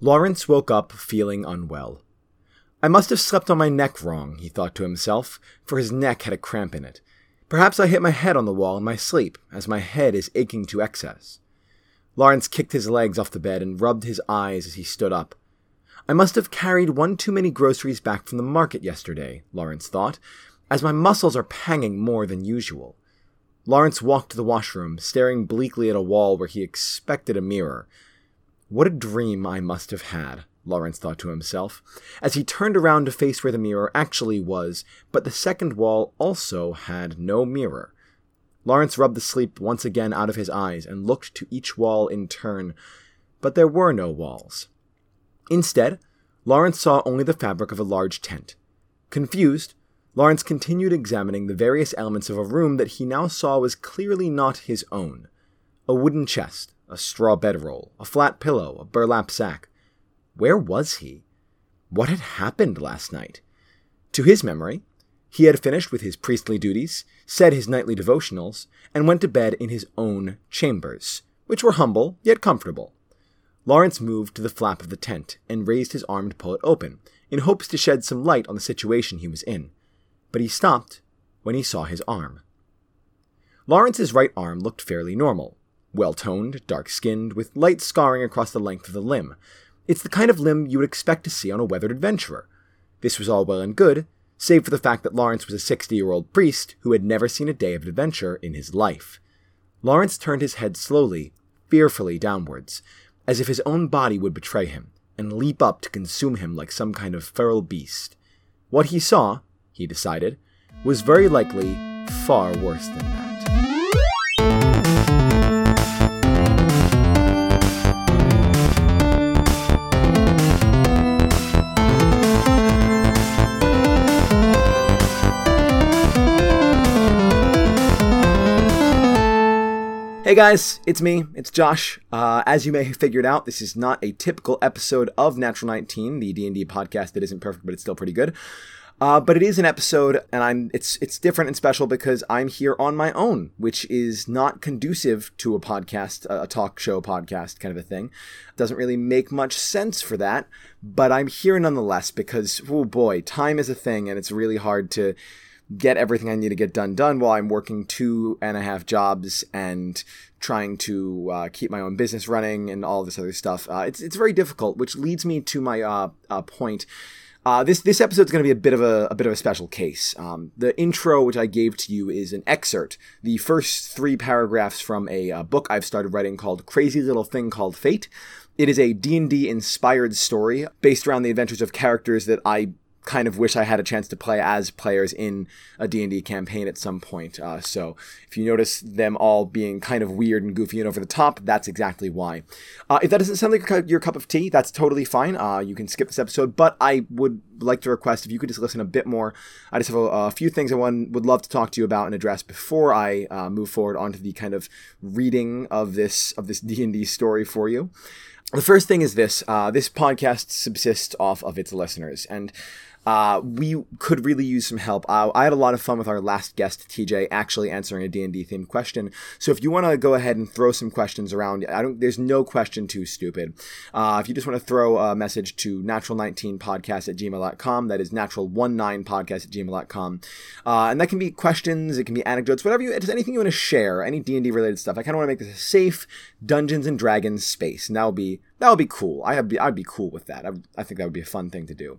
Lawrence woke up feeling unwell. I must have slept on my neck wrong, he thought to himself, for his neck had a cramp in it. Perhaps I hit my head on the wall in my sleep, as my head is aching to excess. Lawrence kicked his legs off the bed and rubbed his eyes as he stood up. I must have carried one too many groceries back from the market yesterday, Lawrence thought, as my muscles are panging more than usual. Lawrence walked to the washroom, staring bleakly at a wall where he expected a mirror. What a dream I must have had. Lawrence thought to himself, as he turned around to face where the mirror actually was, but the second wall also had no mirror. Lawrence rubbed the sleep once again out of his eyes and looked to each wall in turn, but there were no walls. Instead, Lawrence saw only the fabric of a large tent. Confused, Lawrence continued examining the various elements of a room that he now saw was clearly not his own. A wooden chest, a straw bedroll, a flat pillow, a burlap sack. Where was he? What had happened last night? To his memory, he had finished with his priestly duties, said his nightly devotionals, and went to bed in his own chambers, which were humble yet comfortable. Lawrence moved to the flap of the tent and raised his arm to pull it open, in hopes to shed some light on the situation he was in. But he stopped when he saw his arm. Lawrence's right arm looked fairly normal, well toned, dark skinned, with light scarring across the length of the limb, it's the kind of limb you would expect to see on a weathered adventurer. This was all well and good, save for the fact that Lawrence was a 60 year old priest who had never seen a day of adventure in his life. Lawrence turned his head slowly, fearfully downwards, as if his own body would betray him and leap up to consume him like some kind of feral beast. What he saw, he decided, was very likely far worse than that. Hey guys, it's me, it's Josh. Uh, as you may have figured out, this is not a typical episode of Natural 19, the D&D podcast that isn't perfect, but it's still pretty good. Uh, but it is an episode, and I'm it's it's different and special because I'm here on my own, which is not conducive to a podcast, a talk show podcast kind of a thing. Doesn't really make much sense for that, but I'm here nonetheless because oh boy, time is a thing, and it's really hard to get everything I need to get done done while I'm working two and a half jobs and trying to uh, keep my own business running and all this other stuff. Uh, it's it's very difficult, which leads me to my uh, uh point. Uh, this this episode is going to be a bit of a, a bit of a special case. Um, the intro, which I gave to you, is an excerpt, the first three paragraphs from a, a book I've started writing called "Crazy Little Thing Called Fate." It is a D&D inspired story based around the adventures of characters that I kind of wish I had a chance to play as players in a D&D campaign at some point. Uh, so if you notice them all being kind of weird and goofy and over the top, that's exactly why. Uh, if that doesn't sound like your cup of tea, that's totally fine. Uh, you can skip this episode, but I would like to request if you could just listen a bit more. I just have a, a few things I want, would love to talk to you about and address before I uh, move forward onto the kind of reading of this of this D&D story for you. The first thing is this: uh, this podcast subsists off of its listeners, and uh, we could really use some help. Uh, I had a lot of fun with our last guest, TJ, actually answering a D&D themed question. So if you want to go ahead and throw some questions around, I don't. There's no question too stupid. Uh, if you just want to throw a message to natural19podcast at gmail.com, that is natural19podcast at gmail.com. Uh, and that can be questions, it can be anecdotes, whatever you, just anything you want to share, any D&D related stuff. I kind of want to make this a safe Dungeons and Dragons space. And that would be that would be cool. I'd be I'd be cool with that. I, I think that would be a fun thing to do.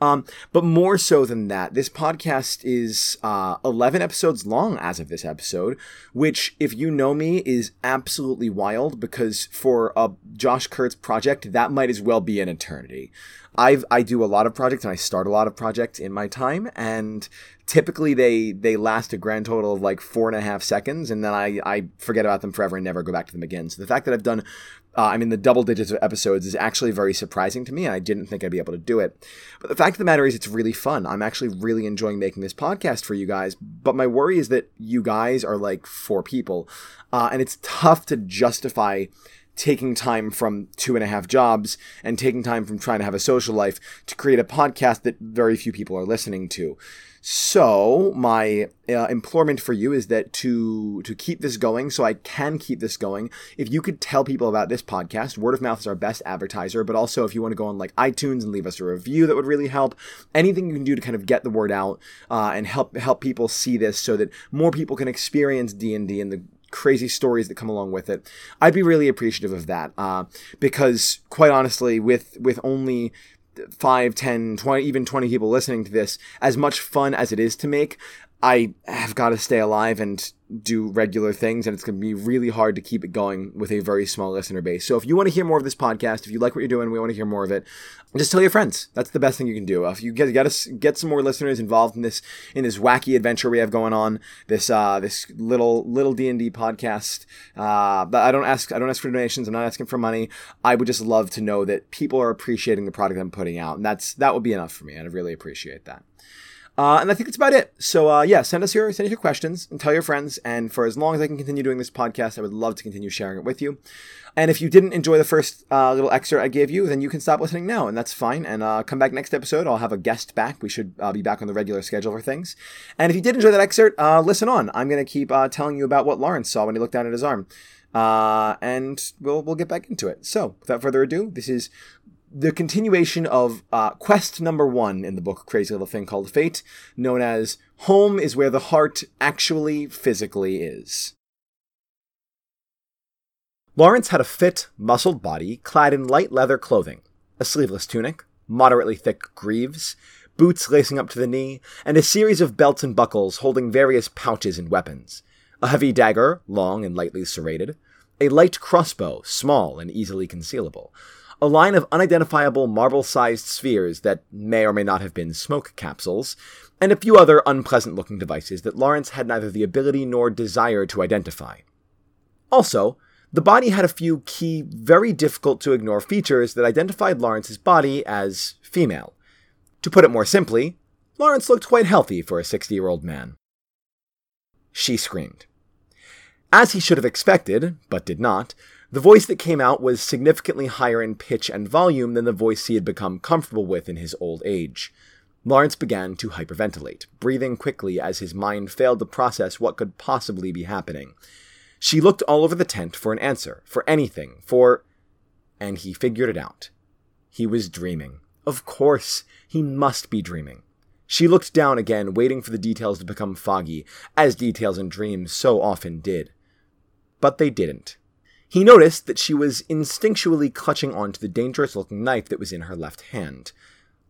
Um, but more so than that, this podcast is uh, 11 episodes long as of this episode, which, if you know me, is absolutely wild because for a Josh Kurtz project, that might as well be an eternity. I've I do a lot of projects and I start a lot of projects in my time, and typically they they last a grand total of like four and a half seconds, and then I I forget about them forever and never go back to them again. So the fact that I've done uh, I mean, the double digits of episodes is actually very surprising to me, and I didn't think I'd be able to do it. But the fact of the matter is, it's really fun. I'm actually really enjoying making this podcast for you guys. But my worry is that you guys are like four people, uh, and it's tough to justify taking time from two and a half jobs and taking time from trying to have a social life to create a podcast that very few people are listening to. So my uh, implorement for you is that to to keep this going, so I can keep this going. If you could tell people about this podcast, word of mouth is our best advertiser. But also, if you want to go on like iTunes and leave us a review, that would really help. Anything you can do to kind of get the word out uh, and help help people see this, so that more people can experience D and D in the crazy stories that come along with it. I'd be really appreciative of that uh, because, quite honestly, with with only 5, 10, 20, even 20 people listening to this, as much fun as it is to make, I have got to stay alive and do regular things, and it's going to be really hard to keep it going with a very small listener base. So, if you want to hear more of this podcast, if you like what you're doing, we want to hear more of it. Just tell your friends. That's the best thing you can do. If you get got to get some more listeners involved in this in this wacky adventure we have going on, this uh, this little little D and D podcast. Uh, I don't ask I don't ask for donations. I'm not asking for money. I would just love to know that people are appreciating the product I'm putting out, and that's that would be enough for me. I'd really appreciate that. Uh, and I think that's about it. So uh, yeah, send us your send us your questions and tell your friends. And for as long as I can continue doing this podcast, I would love to continue sharing it with you. And if you didn't enjoy the first uh, little excerpt I gave you, then you can stop listening now, and that's fine. And uh, come back next episode. I'll have a guest back. We should uh, be back on the regular schedule for things. And if you did enjoy that excerpt, uh, listen on. I'm gonna keep telling you about what Lawrence saw when he looked down at his arm. And we'll we'll get back into it. So, without further ado, this is the continuation of uh, quest number one in the book Crazy Little Thing Called Fate, known as Home is Where the Heart Actually Physically Is. Lawrence had a fit, muscled body clad in light leather clothing, a sleeveless tunic, moderately thick greaves, boots lacing up to the knee, and a series of belts and buckles holding various pouches and weapons. A heavy dagger, long and lightly serrated, a light crossbow, small and easily concealable, a line of unidentifiable marble sized spheres that may or may not have been smoke capsules, and a few other unpleasant looking devices that Lawrence had neither the ability nor desire to identify. Also, the body had a few key, very difficult to ignore features that identified Lawrence's body as female. To put it more simply, Lawrence looked quite healthy for a 60 year old man. She screamed. As he should have expected, but did not, the voice that came out was significantly higher in pitch and volume than the voice he had become comfortable with in his old age. Lawrence began to hyperventilate, breathing quickly as his mind failed to process what could possibly be happening. She looked all over the tent for an answer, for anything, for. And he figured it out. He was dreaming. Of course, he must be dreaming. She looked down again, waiting for the details to become foggy, as details in dreams so often did. But they didn't. He noticed that she was instinctually clutching onto the dangerous looking knife that was in her left hand.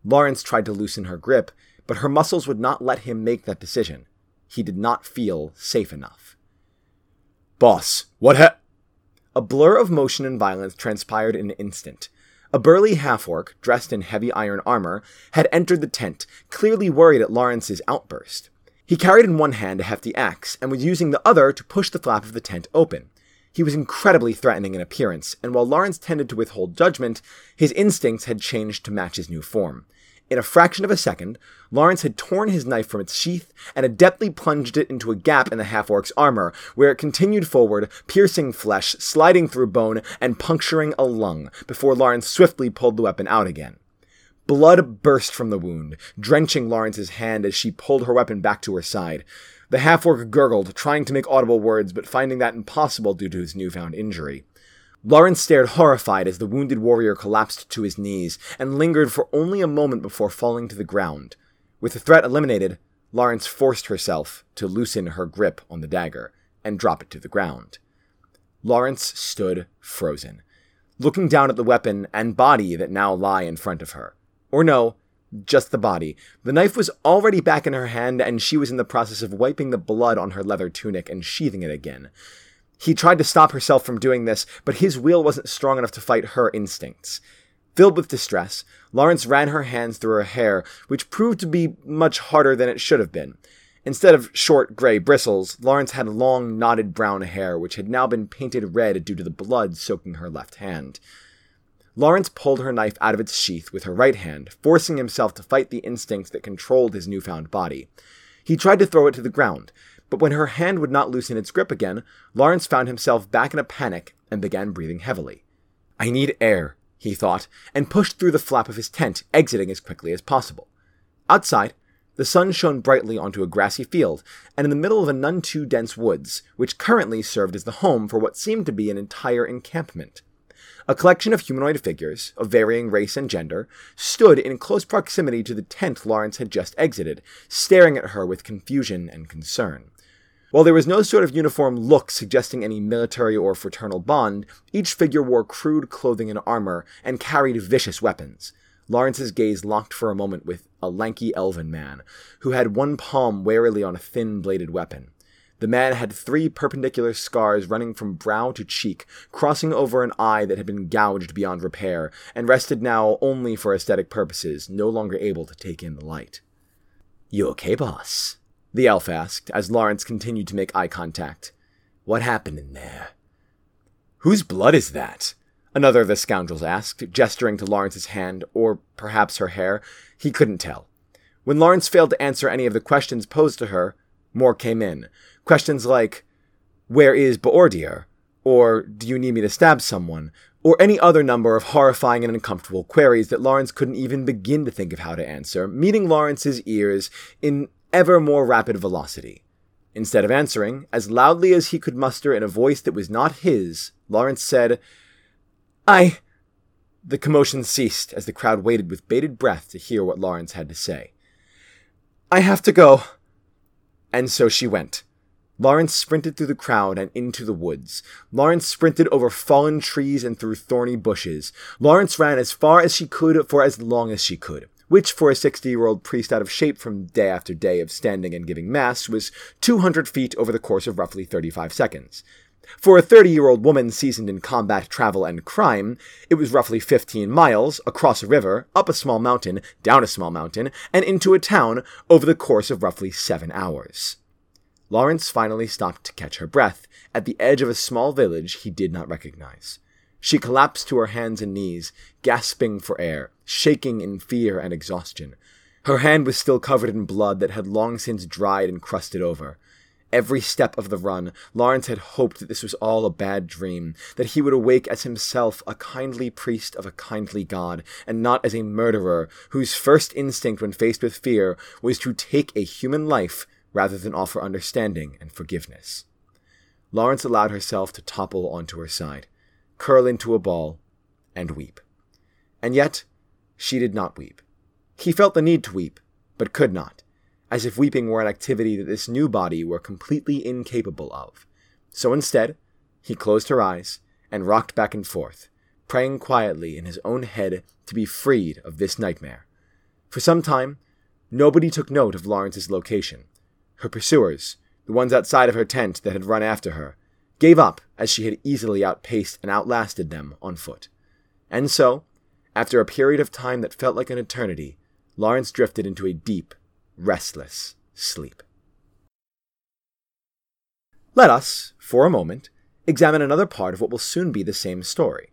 Lawrence tried to loosen her grip, but her muscles would not let him make that decision. He did not feel safe enough. Boss, what ha- A blur of motion and violence transpired in an instant. A burly half orc, dressed in heavy iron armor, had entered the tent, clearly worried at Lawrence's outburst. He carried in one hand a hefty axe and was using the other to push the flap of the tent open. He was incredibly threatening in appearance, and while Lawrence tended to withhold judgment, his instincts had changed to match his new form. In a fraction of a second, Lawrence had torn his knife from its sheath and adeptly plunged it into a gap in the half orc's armor, where it continued forward, piercing flesh, sliding through bone, and puncturing a lung, before Lawrence swiftly pulled the weapon out again. Blood burst from the wound, drenching Lawrence's hand as she pulled her weapon back to her side. The half orc gurgled, trying to make audible words, but finding that impossible due to his newfound injury. Lawrence stared horrified as the wounded warrior collapsed to his knees and lingered for only a moment before falling to the ground. With the threat eliminated, Lawrence forced herself to loosen her grip on the dagger and drop it to the ground. Lawrence stood frozen, looking down at the weapon and body that now lie in front of her. Or no, just the body. The knife was already back in her hand, and she was in the process of wiping the blood on her leather tunic and sheathing it again. He tried to stop herself from doing this, but his will wasn't strong enough to fight her instincts. Filled with distress, Lawrence ran her hands through her hair, which proved to be much harder than it should have been. Instead of short gray bristles, Lawrence had long knotted brown hair, which had now been painted red due to the blood soaking her left hand. Lawrence pulled her knife out of its sheath with her right hand, forcing himself to fight the instincts that controlled his newfound body. He tried to throw it to the ground, But when her hand would not loosen its grip again, Lawrence found himself back in a panic and began breathing heavily. I need air, he thought, and pushed through the flap of his tent, exiting as quickly as possible. Outside, the sun shone brightly onto a grassy field, and in the middle of a none too dense woods, which currently served as the home for what seemed to be an entire encampment. A collection of humanoid figures, of varying race and gender, stood in close proximity to the tent Lawrence had just exited, staring at her with confusion and concern. While there was no sort of uniform look suggesting any military or fraternal bond, each figure wore crude clothing and armor and carried vicious weapons. Lawrence's gaze locked for a moment with a lanky elven man, who had one palm warily on a thin bladed weapon. The man had three perpendicular scars running from brow to cheek, crossing over an eye that had been gouged beyond repair, and rested now only for aesthetic purposes, no longer able to take in the light. You okay, boss? The elf asked, as Lawrence continued to make eye contact. What happened in there? Whose blood is that? Another of the scoundrels asked, gesturing to Lawrence's hand, or perhaps her hair. He couldn't tell. When Lawrence failed to answer any of the questions posed to her, more came in. Questions like, Where is Beordir? Or, Do you need me to stab someone? Or any other number of horrifying and uncomfortable queries that Lawrence couldn't even begin to think of how to answer, meeting Lawrence's ears in ever more rapid velocity. Instead of answering, as loudly as he could muster in a voice that was not his, Lawrence said, I. The commotion ceased as the crowd waited with bated breath to hear what Lawrence had to say. I have to go. And so she went. Lawrence sprinted through the crowd and into the woods. Lawrence sprinted over fallen trees and through thorny bushes. Lawrence ran as far as she could for as long as she could which for a 60 year old priest out of shape from day after day of standing and giving mass was 200 feet over the course of roughly 35 seconds. For a 30 year old woman seasoned in combat, travel, and crime, it was roughly 15 miles, across a river, up a small mountain, down a small mountain, and into a town over the course of roughly seven hours. Lawrence finally stopped to catch her breath at the edge of a small village he did not recognize. She collapsed to her hands and knees, gasping for air, shaking in fear and exhaustion. Her hand was still covered in blood that had long since dried and crusted over. Every step of the run, Lawrence had hoped that this was all a bad dream, that he would awake as himself a kindly priest of a kindly God, and not as a murderer whose first instinct when faced with fear was to take a human life rather than offer understanding and forgiveness. Lawrence allowed herself to topple onto her side curl into a ball, and weep. And yet, she did not weep. He felt the need to weep, but could not, as if weeping were an activity that this new body were completely incapable of. So instead, he closed her eyes and rocked back and forth, praying quietly in his own head to be freed of this nightmare. For some time, nobody took note of Lawrence's location. Her pursuers, the ones outside of her tent that had run after her, gave up as she had easily outpaced and outlasted them on foot. And so, after a period of time that felt like an eternity, Lawrence drifted into a deep, restless sleep. Let us, for a moment, examine another part of what will soon be the same story.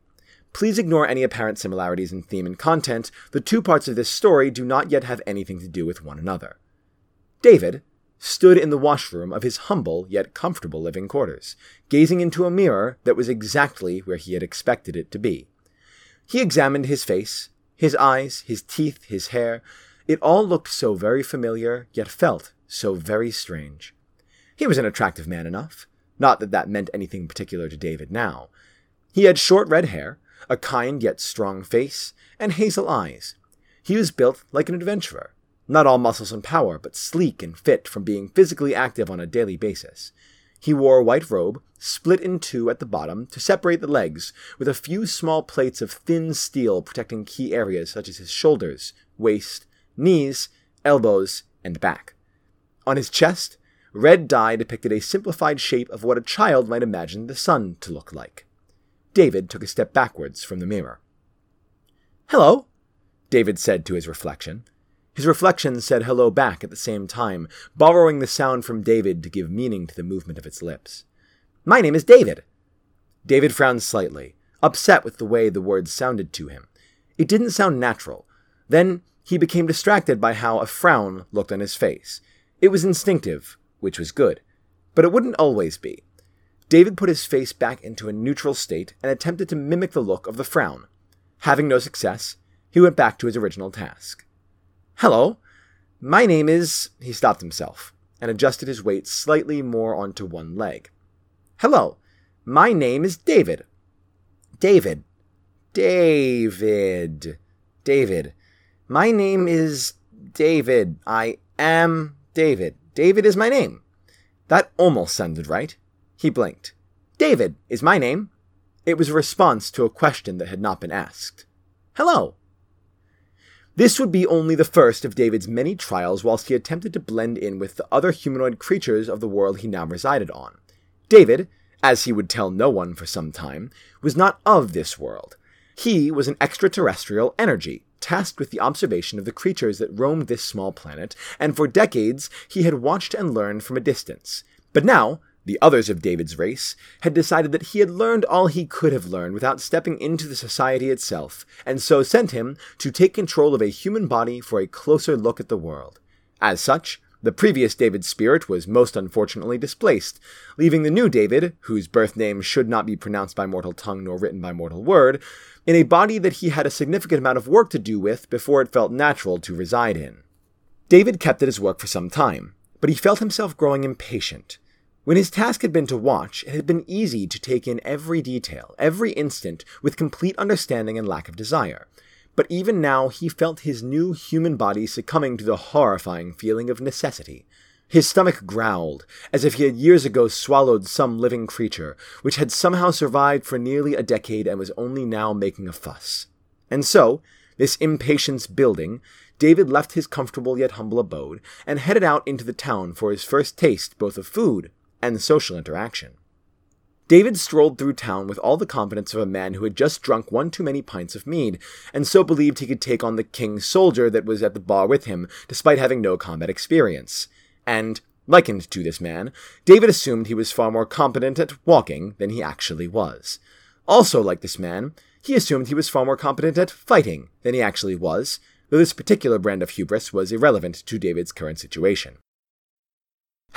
Please ignore any apparent similarities in theme and content. The two parts of this story do not yet have anything to do with one another. David, stood in the washroom of his humble yet comfortable living quarters, gazing into a mirror that was exactly where he had expected it to be. He examined his face, his eyes, his teeth, his hair. It all looked so very familiar, yet felt so very strange. He was an attractive man enough. Not that that meant anything particular to David now. He had short red hair, a kind yet strong face, and hazel eyes. He was built like an adventurer, not all muscles and power, but sleek and fit from being physically active on a daily basis. He wore a white robe, split in two at the bottom to separate the legs, with a few small plates of thin steel protecting key areas such as his shoulders, waist, knees, elbows, and back. On his chest, red dye depicted a simplified shape of what a child might imagine the sun to look like. David took a step backwards from the mirror. Hello, David said to his reflection. His reflection said hello back at the same time, borrowing the sound from David to give meaning to the movement of its lips. My name is David. David frowned slightly, upset with the way the words sounded to him. It didn't sound natural. Then he became distracted by how a frown looked on his face. It was instinctive, which was good. But it wouldn't always be. David put his face back into a neutral state and attempted to mimic the look of the frown. Having no success, he went back to his original task. Hello, my name is. He stopped himself and adjusted his weight slightly more onto one leg. Hello, my name is David. David. David. David. My name is David. I am David. David is my name. That almost sounded right. He blinked. David is my name. It was a response to a question that had not been asked. Hello. This would be only the first of David's many trials whilst he attempted to blend in with the other humanoid creatures of the world he now resided on. David, as he would tell no one for some time, was not of this world. He was an extraterrestrial energy, tasked with the observation of the creatures that roamed this small planet, and for decades he had watched and learned from a distance. But now, the others of David's race, had decided that he had learned all he could have learned without stepping into the society itself, and so sent him to take control of a human body for a closer look at the world. As such, the previous David's spirit was most unfortunately displaced, leaving the new David, whose birth name should not be pronounced by mortal tongue nor written by mortal word, in a body that he had a significant amount of work to do with before it felt natural to reside in. David kept at his work for some time, but he felt himself growing impatient. When his task had been to watch, it had been easy to take in every detail, every instant, with complete understanding and lack of desire. But even now, he felt his new human body succumbing to the horrifying feeling of necessity. His stomach growled, as if he had years ago swallowed some living creature, which had somehow survived for nearly a decade and was only now making a fuss. And so, this impatience building, David left his comfortable yet humble abode and headed out into the town for his first taste both of food and social interaction. David strolled through town with all the confidence of a man who had just drunk one too many pints of mead, and so believed he could take on the king's soldier that was at the bar with him, despite having no combat experience. And, likened to this man, David assumed he was far more competent at walking than he actually was. Also, like this man, he assumed he was far more competent at fighting than he actually was, though this particular brand of hubris was irrelevant to David's current situation.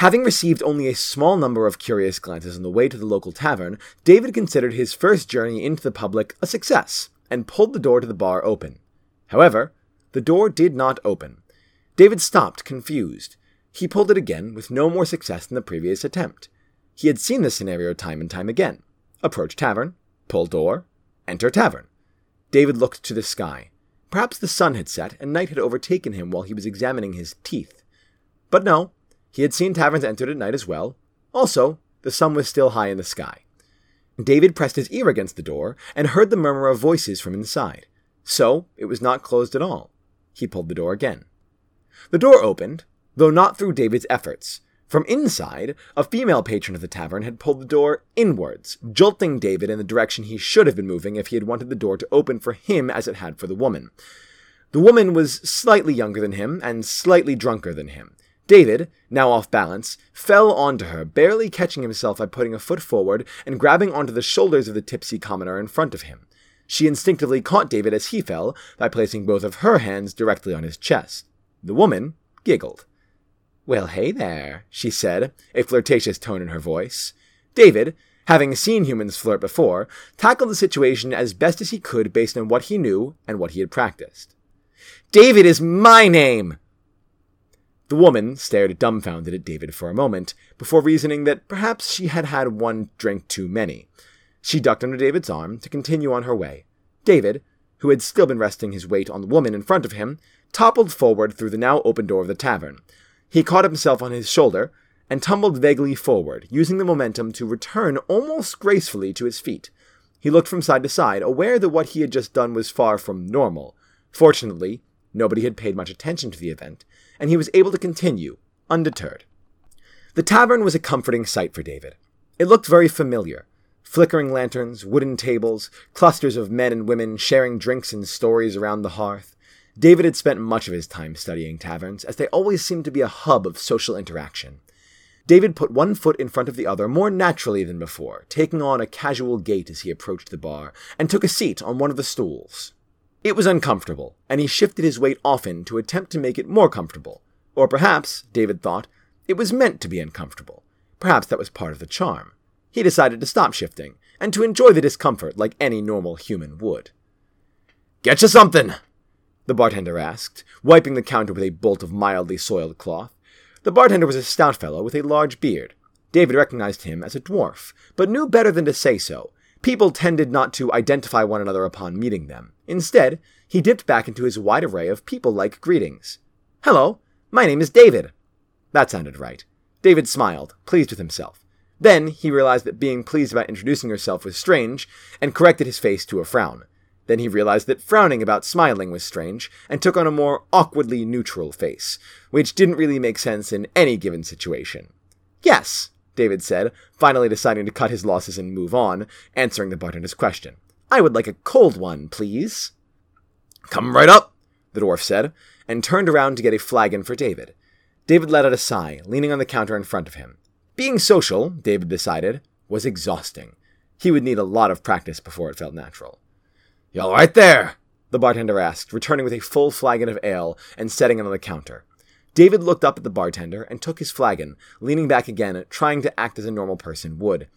Having received only a small number of curious glances on the way to the local tavern, David considered his first journey into the public a success and pulled the door to the bar open. However, the door did not open. David stopped, confused. He pulled it again, with no more success than the previous attempt. He had seen this scenario time and time again. Approach tavern, pull door, enter tavern. David looked to the sky. Perhaps the sun had set and night had overtaken him while he was examining his teeth. But no, he had seen taverns entered at night as well. Also, the sun was still high in the sky. David pressed his ear against the door and heard the murmur of voices from inside. So, it was not closed at all. He pulled the door again. The door opened, though not through David's efforts. From inside, a female patron of the tavern had pulled the door inwards, jolting David in the direction he should have been moving if he had wanted the door to open for him as it had for the woman. The woman was slightly younger than him and slightly drunker than him. David, now off balance, fell onto her, barely catching himself by putting a foot forward and grabbing onto the shoulders of the tipsy commoner in front of him. She instinctively caught David as he fell by placing both of her hands directly on his chest. The woman giggled. Well, hey there, she said, a flirtatious tone in her voice. David, having seen humans flirt before, tackled the situation as best as he could based on what he knew and what he had practiced. David is my name! The woman stared dumbfounded at David for a moment, before reasoning that perhaps she had had one drink too many. She ducked under David's arm to continue on her way. David, who had still been resting his weight on the woman in front of him, toppled forward through the now open door of the tavern. He caught himself on his shoulder and tumbled vaguely forward, using the momentum to return almost gracefully to his feet. He looked from side to side, aware that what he had just done was far from normal. Fortunately, nobody had paid much attention to the event, and he was able to continue, undeterred. The tavern was a comforting sight for David. It looked very familiar. Flickering lanterns, wooden tables, clusters of men and women sharing drinks and stories around the hearth. David had spent much of his time studying taverns, as they always seemed to be a hub of social interaction. David put one foot in front of the other more naturally than before, taking on a casual gait as he approached the bar, and took a seat on one of the stools. It was uncomfortable, and he shifted his weight often to attempt to make it more comfortable. Or perhaps, David thought, it was meant to be uncomfortable. Perhaps that was part of the charm. He decided to stop shifting and to enjoy the discomfort like any normal human would. Get you something, the bartender asked, wiping the counter with a bolt of mildly soiled cloth. The bartender was a stout fellow with a large beard. David recognized him as a dwarf, but knew better than to say so. People tended not to identify one another upon meeting them. Instead, he dipped back into his wide array of people like greetings. Hello, my name is David. That sounded right. David smiled, pleased with himself. Then he realized that being pleased about introducing herself was strange, and corrected his face to a frown. Then he realized that frowning about smiling was strange, and took on a more awkwardly neutral face, which didn't really make sense in any given situation. Yes, David said, finally deciding to cut his losses and move on, answering the bartender's question. I would like a cold one, please. Come right up, the dwarf said, and turned around to get a flagon for David. David let out a sigh, leaning on the counter in front of him. Being social, David decided, was exhausting. He would need a lot of practice before it felt natural. You all right there? the bartender asked, returning with a full flagon of ale and setting it on the counter. David looked up at the bartender and took his flagon, leaning back again, trying to act as a normal person would.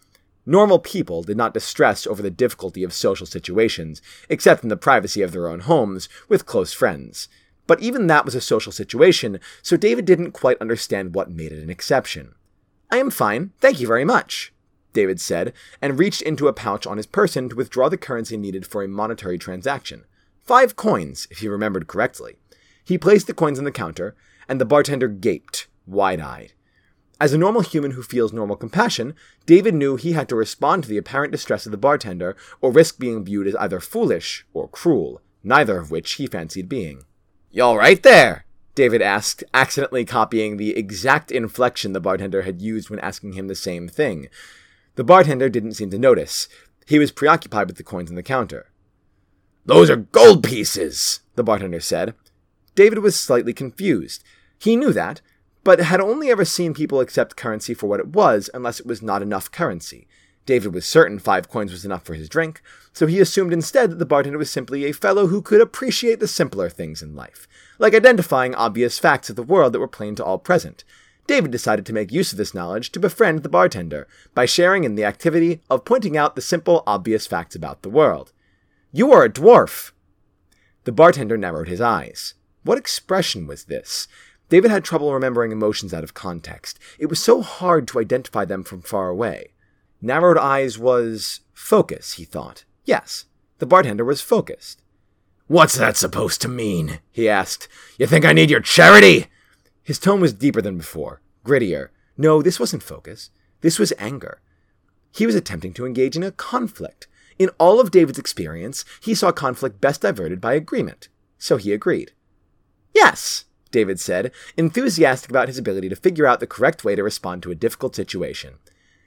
Normal people did not distress over the difficulty of social situations, except in the privacy of their own homes, with close friends. But even that was a social situation, so David didn't quite understand what made it an exception. I am fine, thank you very much, David said, and reached into a pouch on his person to withdraw the currency needed for a monetary transaction. Five coins, if he remembered correctly. He placed the coins on the counter, and the bartender gaped, wide eyed. As a normal human who feels normal compassion, David knew he had to respond to the apparent distress of the bartender or risk being viewed as either foolish or cruel, neither of which he fancied being. You all right there? David asked, accidentally copying the exact inflection the bartender had used when asking him the same thing. The bartender didn't seem to notice. He was preoccupied with the coins on the counter. Those are gold pieces, the bartender said. David was slightly confused. He knew that, but had only ever seen people accept currency for what it was unless it was not enough currency. David was certain five coins was enough for his drink, so he assumed instead that the bartender was simply a fellow who could appreciate the simpler things in life, like identifying obvious facts of the world that were plain to all present. David decided to make use of this knowledge to befriend the bartender by sharing in the activity of pointing out the simple, obvious facts about the world. You are a dwarf! The bartender narrowed his eyes. What expression was this? David had trouble remembering emotions out of context. It was so hard to identify them from far away. Narrowed eyes was focus, he thought. Yes, the bartender was focused. What's that supposed to mean? he asked. You think I need your charity? His tone was deeper than before, grittier. No, this wasn't focus. This was anger. He was attempting to engage in a conflict. In all of David's experience, he saw conflict best diverted by agreement. So he agreed. Yes, David said, enthusiastic about his ability to figure out the correct way to respond to a difficult situation.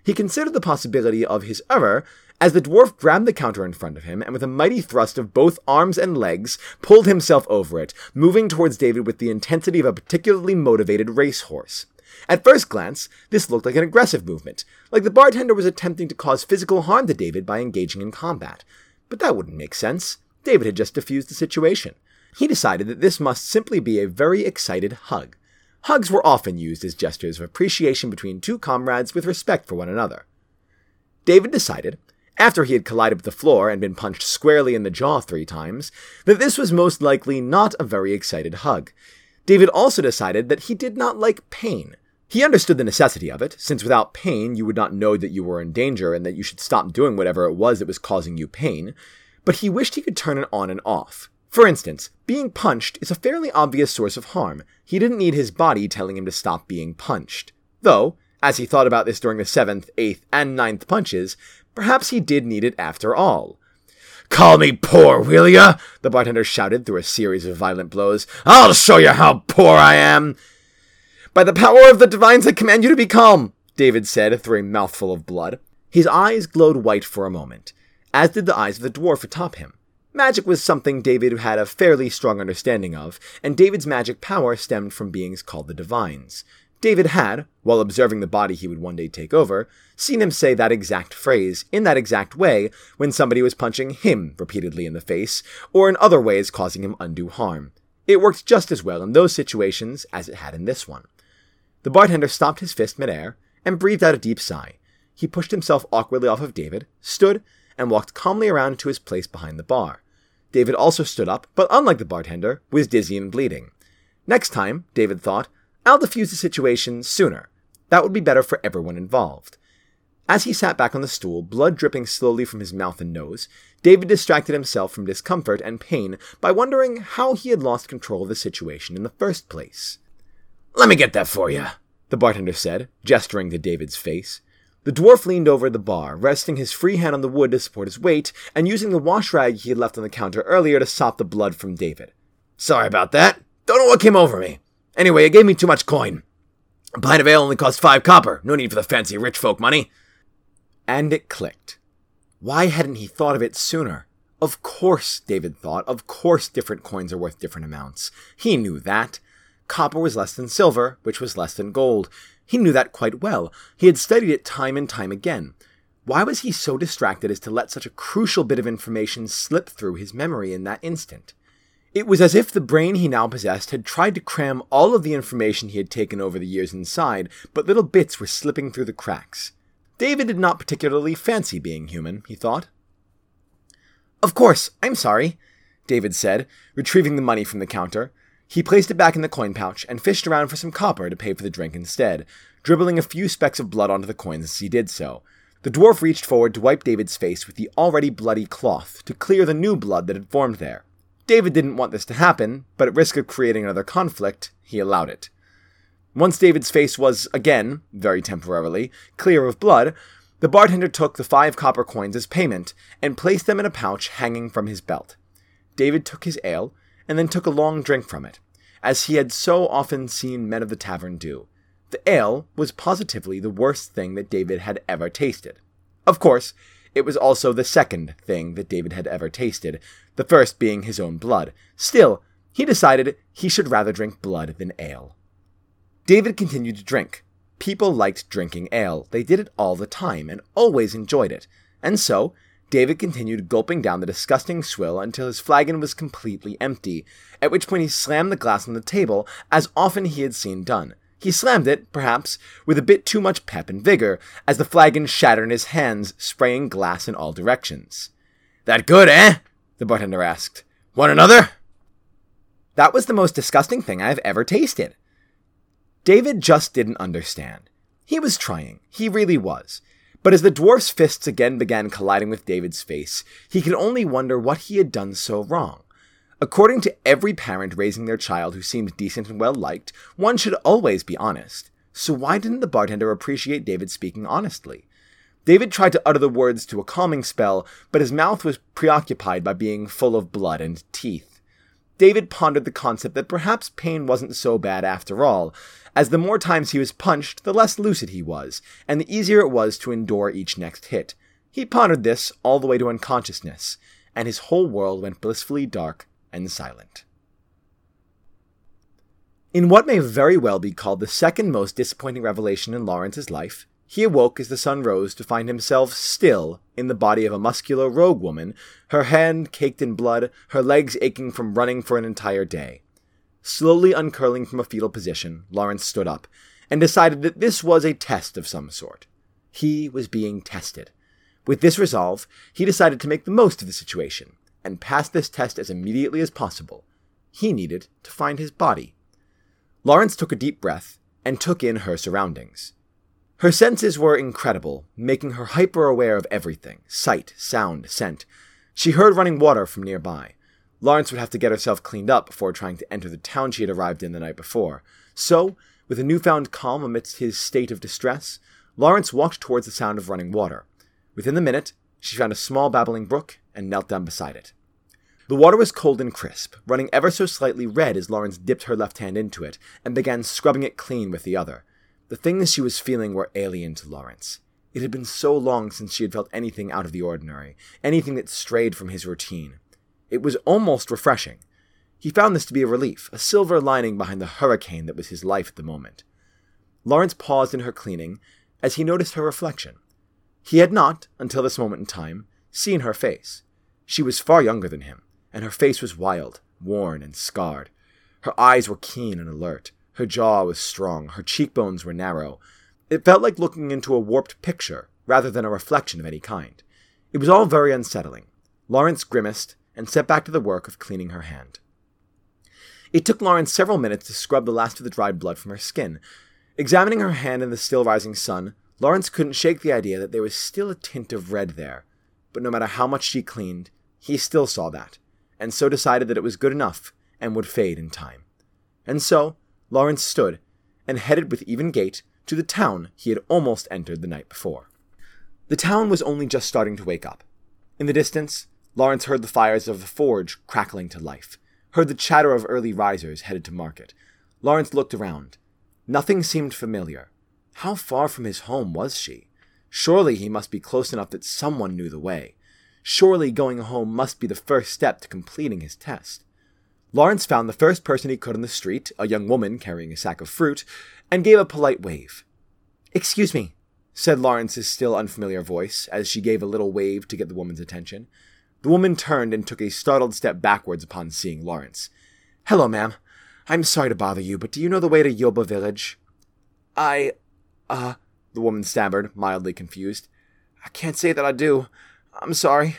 He considered the possibility of his error as the dwarf grabbed the counter in front of him and with a mighty thrust of both arms and legs pulled himself over it, moving towards David with the intensity of a particularly motivated racehorse. At first glance, this looked like an aggressive movement, like the bartender was attempting to cause physical harm to David by engaging in combat. But that wouldn't make sense. David had just diffused the situation. He decided that this must simply be a very excited hug. Hugs were often used as gestures of appreciation between two comrades with respect for one another. David decided, after he had collided with the floor and been punched squarely in the jaw three times, that this was most likely not a very excited hug. David also decided that he did not like pain. He understood the necessity of it, since without pain you would not know that you were in danger and that you should stop doing whatever it was that was causing you pain, but he wished he could turn it on and off. For instance, being punched is a fairly obvious source of harm. He didn't need his body telling him to stop being punched. Though, as he thought about this during the seventh, eighth, and ninth punches, perhaps he did need it after all. Call me poor, will ya? The bartender shouted through a series of violent blows. I'll show you how poor I am! By the power of the divines, I command you to be calm, David said through a mouthful of blood. His eyes glowed white for a moment, as did the eyes of the dwarf atop him. Magic was something David had a fairly strong understanding of, and David's magic power stemmed from beings called the Divines. David had, while observing the body he would one day take over, seen him say that exact phrase in that exact way when somebody was punching him repeatedly in the face, or in other ways causing him undue harm. It worked just as well in those situations as it had in this one. The bartender stopped his fist midair and breathed out a deep sigh. He pushed himself awkwardly off of David, stood, and walked calmly around to his place behind the bar. David also stood up, but unlike the bartender, was dizzy and bleeding. Next time, David thought, I'll defuse the situation sooner. That would be better for everyone involved. As he sat back on the stool, blood dripping slowly from his mouth and nose, David distracted himself from discomfort and pain by wondering how he had lost control of the situation in the first place. Let me get that for you, the bartender said, gesturing to David's face. The dwarf leaned over the bar, resting his free hand on the wood to support his weight, and using the wash rag he had left on the counter earlier to sop the blood from David. Sorry about that. Don't know what came over me. Anyway, it gave me too much coin. A pint of ale only cost five copper. No need for the fancy rich folk money. And it clicked. Why hadn't he thought of it sooner? Of course, David thought, of course different coins are worth different amounts. He knew that. Copper was less than silver, which was less than gold. He knew that quite well. He had studied it time and time again. Why was he so distracted as to let such a crucial bit of information slip through his memory in that instant? It was as if the brain he now possessed had tried to cram all of the information he had taken over the years inside, but little bits were slipping through the cracks. David did not particularly fancy being human, he thought. Of course, I'm sorry, David said, retrieving the money from the counter. He placed it back in the coin pouch and fished around for some copper to pay for the drink instead, dribbling a few specks of blood onto the coins as he did so. The dwarf reached forward to wipe David's face with the already bloody cloth to clear the new blood that had formed there. David didn't want this to happen, but at risk of creating another conflict, he allowed it. Once David's face was, again, very temporarily, clear of blood, the bartender took the five copper coins as payment and placed them in a pouch hanging from his belt. David took his ale and then took a long drink from it, as he had so often seen men of the tavern do. The ale was positively the worst thing that David had ever tasted. Of course, it was also the second thing that David had ever tasted, the first being his own blood. Still, he decided he should rather drink blood than ale. David continued to drink. People liked drinking ale. They did it all the time and always enjoyed it. And so, David continued gulping down the disgusting swill until his flagon was completely empty, at which point he slammed the glass on the table, as often he had seen done. He slammed it, perhaps, with a bit too much pep and vigor, as the flagon shattered in his hands, spraying glass in all directions. That good, eh? the bartender asked. Want another? That was the most disgusting thing I have ever tasted. David just didn't understand. He was trying, he really was. But as the dwarf's fists again began colliding with David's face, he could only wonder what he had done so wrong. According to every parent raising their child who seemed decent and well liked, one should always be honest. So why didn't the bartender appreciate David speaking honestly? David tried to utter the words to a calming spell, but his mouth was preoccupied by being full of blood and teeth. David pondered the concept that perhaps pain wasn't so bad after all, as the more times he was punched, the less lucid he was, and the easier it was to endure each next hit. He pondered this all the way to unconsciousness, and his whole world went blissfully dark and silent. In what may very well be called the second most disappointing revelation in Lawrence's life, he awoke as the sun rose to find himself still in the body of a muscular rogue woman, her hand caked in blood, her legs aching from running for an entire day. Slowly uncurling from a fetal position, Lawrence stood up and decided that this was a test of some sort. He was being tested. With this resolve, he decided to make the most of the situation and pass this test as immediately as possible. He needed to find his body. Lawrence took a deep breath and took in her surroundings. Her senses were incredible, making her hyper aware of everything sight, sound, scent. She heard running water from nearby. Lawrence would have to get herself cleaned up before trying to enter the town she had arrived in the night before. So, with a newfound calm amidst his state of distress, Lawrence walked towards the sound of running water. Within the minute, she found a small babbling brook and knelt down beside it. The water was cold and crisp, running ever so slightly red as Lawrence dipped her left hand into it and began scrubbing it clean with the other. The things she was feeling were alien to Lawrence. It had been so long since she had felt anything out of the ordinary, anything that strayed from his routine. It was almost refreshing. He found this to be a relief, a silver lining behind the hurricane that was his life at the moment. Lawrence paused in her cleaning as he noticed her reflection. He had not, until this moment in time, seen her face. She was far younger than him, and her face was wild, worn, and scarred. Her eyes were keen and alert. Her jaw was strong, her cheekbones were narrow. It felt like looking into a warped picture rather than a reflection of any kind. It was all very unsettling. Lawrence grimaced and set back to the work of cleaning her hand. It took Lawrence several minutes to scrub the last of the dried blood from her skin. Examining her hand in the still rising sun, Lawrence couldn't shake the idea that there was still a tint of red there. But no matter how much she cleaned, he still saw that, and so decided that it was good enough and would fade in time. And so, Lawrence stood and headed with even gait to the town he had almost entered the night before. The town was only just starting to wake up. In the distance, Lawrence heard the fires of the forge crackling to life, heard the chatter of early risers headed to market. Lawrence looked around. Nothing seemed familiar. How far from his home was she? Surely he must be close enough that someone knew the way. Surely going home must be the first step to completing his test. Lawrence found the first person he could on the street, a young woman carrying a sack of fruit, and gave a polite wave. Excuse me, said Lawrence's still unfamiliar voice, as she gave a little wave to get the woman's attention. The woman turned and took a startled step backwards upon seeing Lawrence. Hello, ma'am. I'm sorry to bother you, but do you know the way to Yoba village? I. uh, the woman stammered, mildly confused. I can't say that I do. I'm sorry.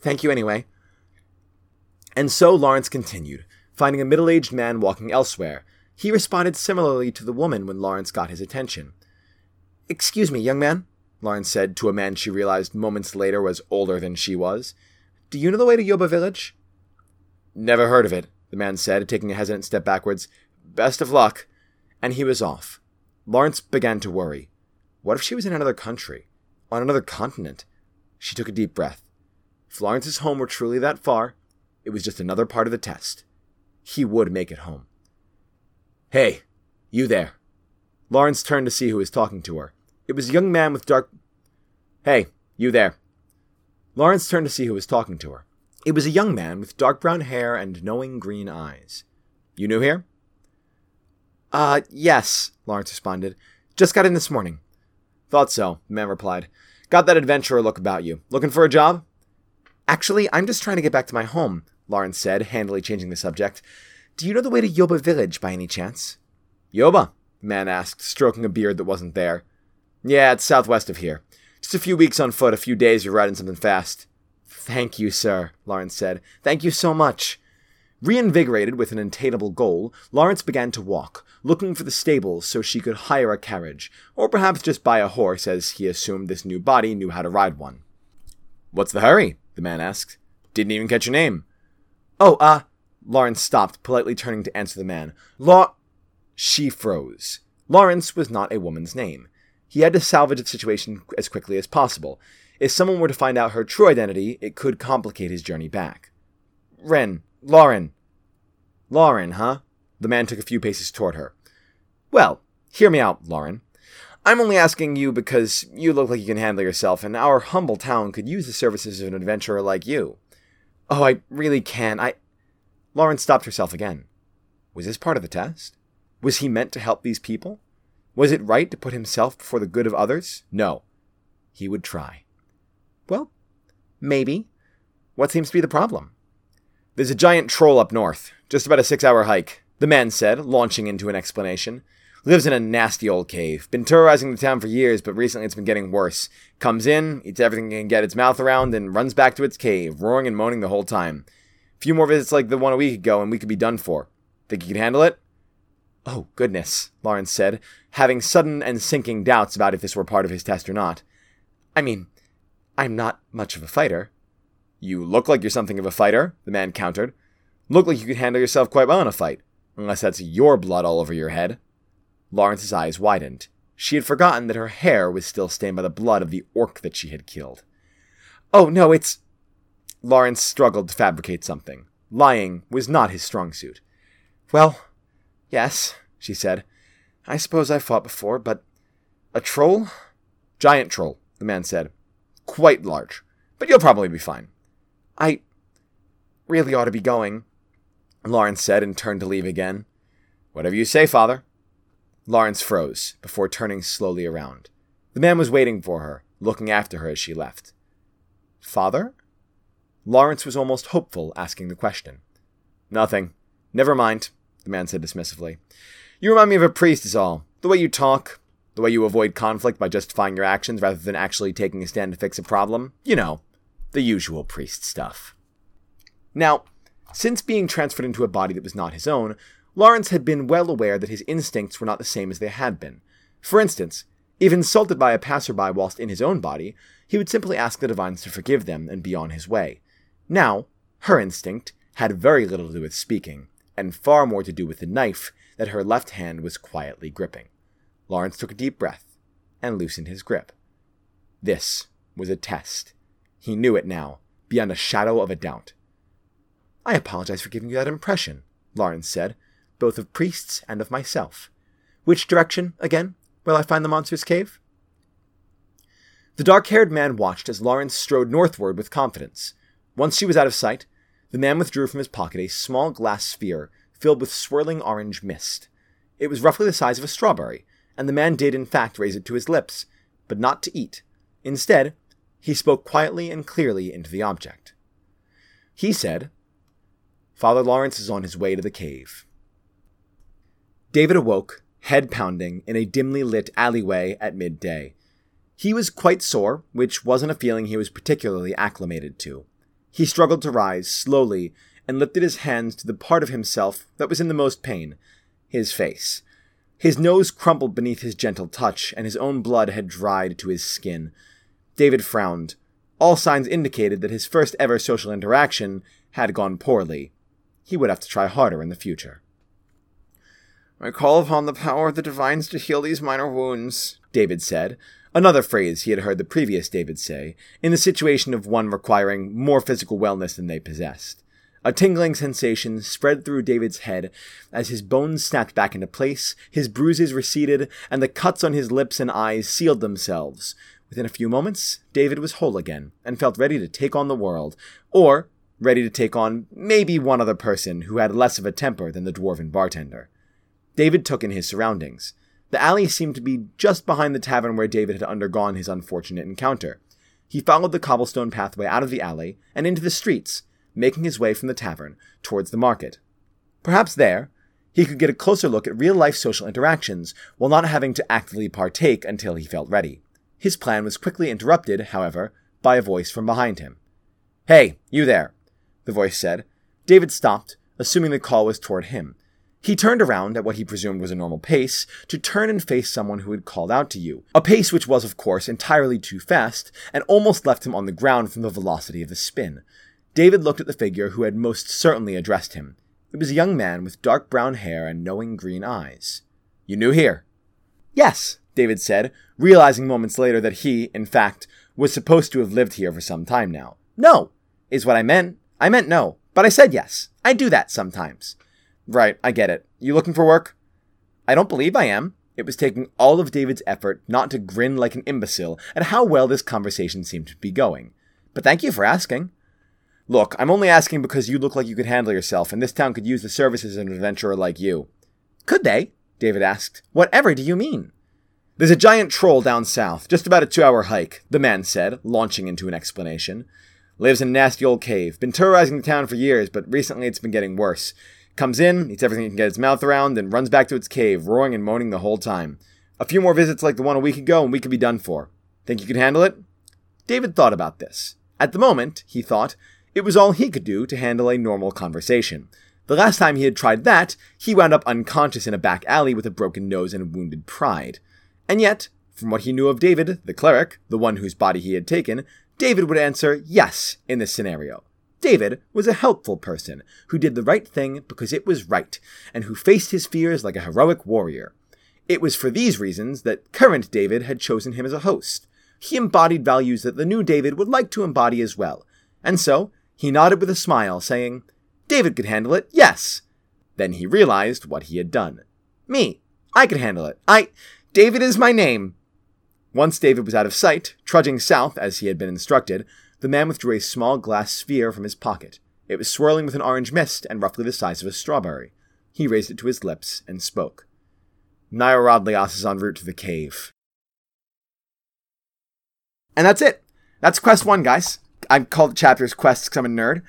Thank you anyway. And so Lawrence continued, finding a middle aged man walking elsewhere. He responded similarly to the woman when Lawrence got his attention. Excuse me, young man, Lawrence said to a man she realized moments later was older than she was. Do you know the way to Yoba village? Never heard of it, the man said, taking a hesitant step backwards. Best of luck. And he was off. Lawrence began to worry. What if she was in another country? On another continent? She took a deep breath. If Lawrence's home were truly that far, it was just another part of the test. He would make it home. Hey, you there. Lawrence turned to see who was talking to her. It was a young man with dark. Hey, you there. Lawrence turned to see who was talking to her. It was a young man with dark brown hair and knowing green eyes. You new here? Uh, yes, Lawrence responded. Just got in this morning. Thought so, the man replied. Got that adventurer look about you. Looking for a job? Actually, I'm just trying to get back to my home, Lawrence said, handily changing the subject. Do you know the way to Yoba village by any chance? Yoba? the man asked, stroking a beard that wasn't there. Yeah, it's southwest of here. Just a few weeks on foot, a few days you're riding something fast. Thank you, sir, Lawrence said. Thank you so much. Reinvigorated with an attainable goal, Lawrence began to walk, looking for the stables so she could hire a carriage, or perhaps just buy a horse as he assumed this new body knew how to ride one. What's the hurry? the man asked. Didn't even catch your name. Oh, uh, Lawrence stopped, politely turning to answer the man. Law. She froze. Lawrence was not a woman's name. He had to salvage the situation as quickly as possible. If someone were to find out her true identity, it could complicate his journey back. Wren, Lauren. Lauren, huh? The man took a few paces toward her. Well, hear me out, Lauren. I'm only asking you because you look like you can handle yourself, and our humble town could use the services of an adventurer like you. Oh, I really can. I. Lauren stopped herself again. Was this part of the test? Was he meant to help these people? Was it right to put himself before the good of others? No. He would try. Well, maybe. What seems to be the problem? There's a giant troll up north, just about a six hour hike, the man said, launching into an explanation. Lives in a nasty old cave. Been terrorizing the town for years, but recently it's been getting worse. Comes in, eats everything it can get its mouth around, and runs back to its cave, roaring and moaning the whole time. A few more visits like the one a week ago, and we could be done for. Think you can handle it? Oh, goodness, Lawrence said, having sudden and sinking doubts about if this were part of his test or not. I mean, I'm not much of a fighter. You look like you're something of a fighter, the man countered. Look like you could handle yourself quite well in a fight, unless that's your blood all over your head. Lawrence's eyes widened. She had forgotten that her hair was still stained by the blood of the orc that she had killed. Oh, no, it's. Lawrence struggled to fabricate something. Lying was not his strong suit. Well, yes, she said. I suppose I've fought before, but. A troll? Giant troll, the man said. Quite large. But you'll probably be fine. I really ought to be going, Lawrence said and turned to leave again. Whatever you say, father. Lawrence froze before turning slowly around. The man was waiting for her, looking after her as she left. Father? Lawrence was almost hopeful, asking the question. Nothing. Never mind, the man said dismissively. You remind me of a priest, is all. The way you talk. The way you avoid conflict by justifying your actions rather than actually taking a stand to fix a problem? You know, the usual priest stuff. Now, since being transferred into a body that was not his own, Lawrence had been well aware that his instincts were not the same as they had been. For instance, if insulted by a passerby whilst in his own body, he would simply ask the divines to forgive them and be on his way. Now, her instinct had very little to do with speaking, and far more to do with the knife that her left hand was quietly gripping. Lawrence took a deep breath and loosened his grip. This was a test. He knew it now, beyond a shadow of a doubt. I apologize for giving you that impression, Lawrence said, both of priests and of myself. Which direction, again, will I find the monster's cave? The dark haired man watched as Lawrence strode northward with confidence. Once she was out of sight, the man withdrew from his pocket a small glass sphere filled with swirling orange mist. It was roughly the size of a strawberry, and the man did in fact raise it to his lips, but not to eat. Instead, he spoke quietly and clearly into the object. He said, Father Lawrence is on his way to the cave. David awoke, head pounding, in a dimly lit alleyway at midday. He was quite sore, which wasn't a feeling he was particularly acclimated to. He struggled to rise, slowly, and lifted his hands to the part of himself that was in the most pain his face. His nose crumpled beneath his gentle touch, and his own blood had dried to his skin. David frowned. All signs indicated that his first ever social interaction had gone poorly. He would have to try harder in the future. I call upon the power of the divines to heal these minor wounds, David said, another phrase he had heard the previous David say, in the situation of one requiring more physical wellness than they possessed. A tingling sensation spread through David's head as his bones snapped back into place, his bruises receded, and the cuts on his lips and eyes sealed themselves. Within a few moments, David was whole again and felt ready to take on the world, or ready to take on maybe one other person who had less of a temper than the dwarven bartender. David took in his surroundings. The alley seemed to be just behind the tavern where David had undergone his unfortunate encounter. He followed the cobblestone pathway out of the alley and into the streets, making his way from the tavern towards the market. Perhaps there, he could get a closer look at real life social interactions while not having to actively partake until he felt ready. His plan was quickly interrupted, however, by a voice from behind him. Hey, you there, the voice said. David stopped, assuming the call was toward him. He turned around at what he presumed was a normal pace to turn and face someone who had called out to you, a pace which was, of course, entirely too fast and almost left him on the ground from the velocity of the spin. David looked at the figure who had most certainly addressed him. It was a young man with dark brown hair and knowing green eyes. You new here? Yes, David said, realizing moments later that he, in fact, was supposed to have lived here for some time now. No, is what I meant. I meant no, but I said yes. I do that sometimes. Right, I get it. You looking for work? I don't believe I am. It was taking all of David's effort not to grin like an imbecile at how well this conversation seemed to be going. But thank you for asking. Look, I'm only asking because you look like you could handle yourself, and this town could use the services of an adventurer like you. Could they? David asked. Whatever do you mean? There's a giant troll down south, just about a two hour hike, the man said, launching into an explanation. Lives in a nasty old cave. Been terrorizing the town for years, but recently it's been getting worse. Comes in, eats everything it can get its mouth around, then runs back to its cave, roaring and moaning the whole time. A few more visits like the one a week ago, and we could be done for. Think you could handle it? David thought about this. At the moment, he thought, it was all he could do to handle a normal conversation. The last time he had tried that, he wound up unconscious in a back alley with a broken nose and wounded pride. And yet, from what he knew of David, the cleric, the one whose body he had taken, David would answer yes in this scenario. David was a helpful person who did the right thing because it was right, and who faced his fears like a heroic warrior. It was for these reasons that current David had chosen him as a host. He embodied values that the new David would like to embody as well, and so he nodded with a smile, saying, David could handle it, yes. Then he realized what he had done. Me, I could handle it. I. David is my name. Once David was out of sight, trudging south as he had been instructed, the man withdrew a small glass sphere from his pocket. It was swirling with an orange mist and roughly the size of a strawberry. He raised it to his lips and spoke. Nyarod is en route to the cave. And that's it. That's quest one, guys. I call the chapters quests because I'm a nerd.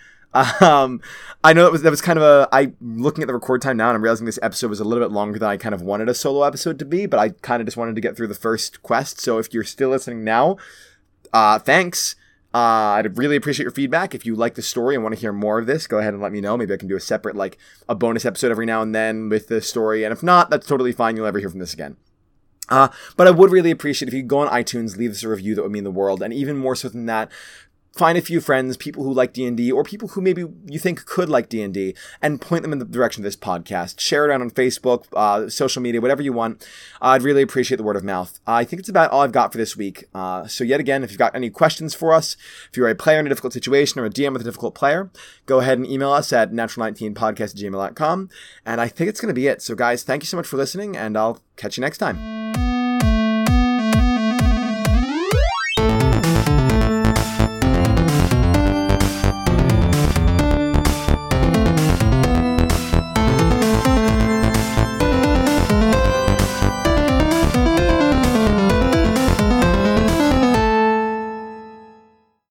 Um, I know that was that was kind of a I looking at the record time now and I'm realizing this episode was a little bit longer than I kind of wanted a solo episode to be, but I kind of just wanted to get through the first quest. So if you're still listening now, uh, thanks. Uh, I'd really appreciate your feedback. If you like the story and want to hear more of this, go ahead and let me know. Maybe I can do a separate, like, a bonus episode every now and then with the story. And if not, that's totally fine. You'll never hear from this again. Uh, but I would really appreciate if you go on iTunes, leave us a review that would mean the world. And even more so than that, find a few friends, people who like D&D or people who maybe you think could like D&D and point them in the direction of this podcast. Share it out on Facebook, uh, social media, whatever you want. Uh, I'd really appreciate the word of mouth. Uh, I think it's about all I've got for this week. Uh, so yet again, if you've got any questions for us, if you're a player in a difficult situation or a DM with a difficult player, go ahead and email us at natural19podcast@gmail.com. And I think it's going to be it. So guys, thank you so much for listening and I'll catch you next time.